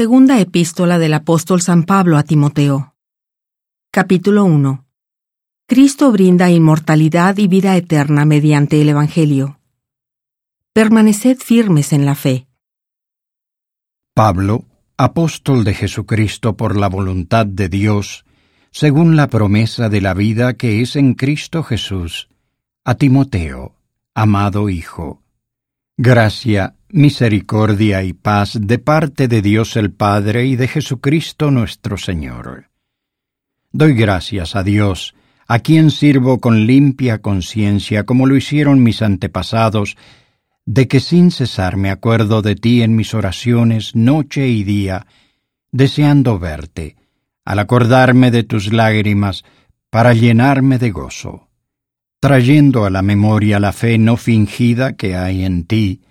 Segunda epístola del apóstol San Pablo a Timoteo. Capítulo 1. Cristo brinda inmortalidad y vida eterna mediante el Evangelio. Permaneced firmes en la fe. Pablo, apóstol de Jesucristo por la voluntad de Dios, según la promesa de la vida que es en Cristo Jesús, a Timoteo, amado Hijo. Gracia, misericordia y paz de parte de Dios el Padre y de Jesucristo nuestro Señor. Doy gracias a Dios, a quien sirvo con limpia conciencia como lo hicieron mis antepasados, de que sin cesar me acuerdo de ti en mis oraciones noche y día, deseando verte, al acordarme de tus lágrimas, para llenarme de gozo, trayendo a la memoria la fe no fingida que hay en ti,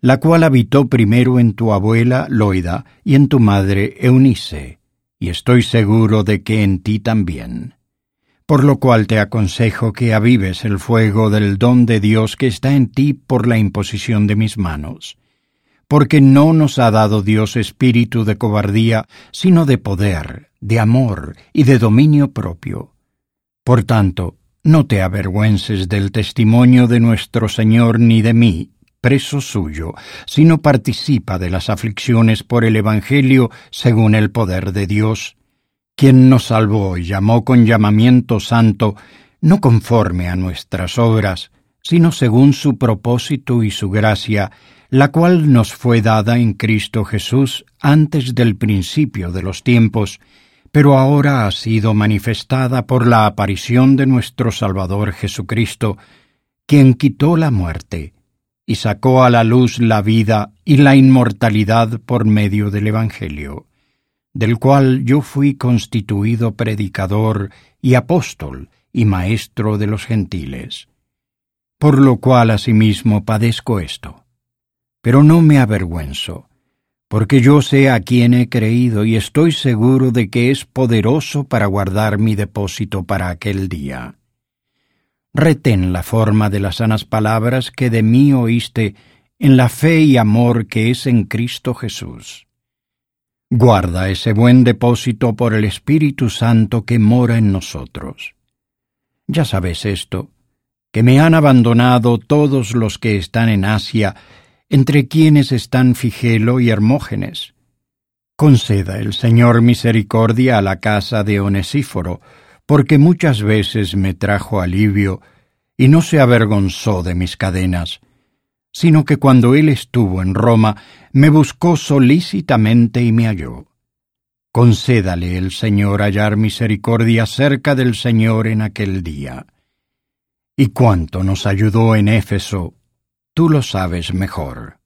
la cual habitó primero en tu abuela Loida y en tu madre Eunice, y estoy seguro de que en ti también. Por lo cual te aconsejo que avives el fuego del don de Dios que está en ti por la imposición de mis manos. Porque no nos ha dado Dios espíritu de cobardía, sino de poder, de amor y de dominio propio. Por tanto, no te avergüences del testimonio de nuestro Señor ni de mí, preso suyo, sino participa de las aflicciones por el Evangelio según el poder de Dios. Quien nos salvó y llamó con llamamiento santo, no conforme a nuestras obras, sino según su propósito y su gracia, la cual nos fue dada en Cristo Jesús antes del principio de los tiempos, pero ahora ha sido manifestada por la aparición de nuestro Salvador Jesucristo, quien quitó la muerte y sacó a la luz la vida y la inmortalidad por medio del Evangelio del cual yo fui constituido predicador y apóstol y maestro de los gentiles. Por lo cual asimismo padezco esto. Pero no me avergüenzo, porque yo sé a quién he creído y estoy seguro de que es poderoso para guardar mi depósito para aquel día. Retén la forma de las sanas palabras que de mí oíste en la fe y amor que es en Cristo Jesús. Guarda ese buen depósito por el Espíritu Santo que mora en nosotros. Ya sabes esto, que me han abandonado todos los que están en Asia, entre quienes están Figelo y Hermógenes. Conceda el Señor misericordia a la casa de Onesíforo, porque muchas veces me trajo alivio y no se avergonzó de mis cadenas sino que cuando él estuvo en Roma, me buscó solícitamente y me halló. Concédale el Señor hallar misericordia cerca del Señor en aquel día. Y cuánto nos ayudó en Éfeso, tú lo sabes mejor.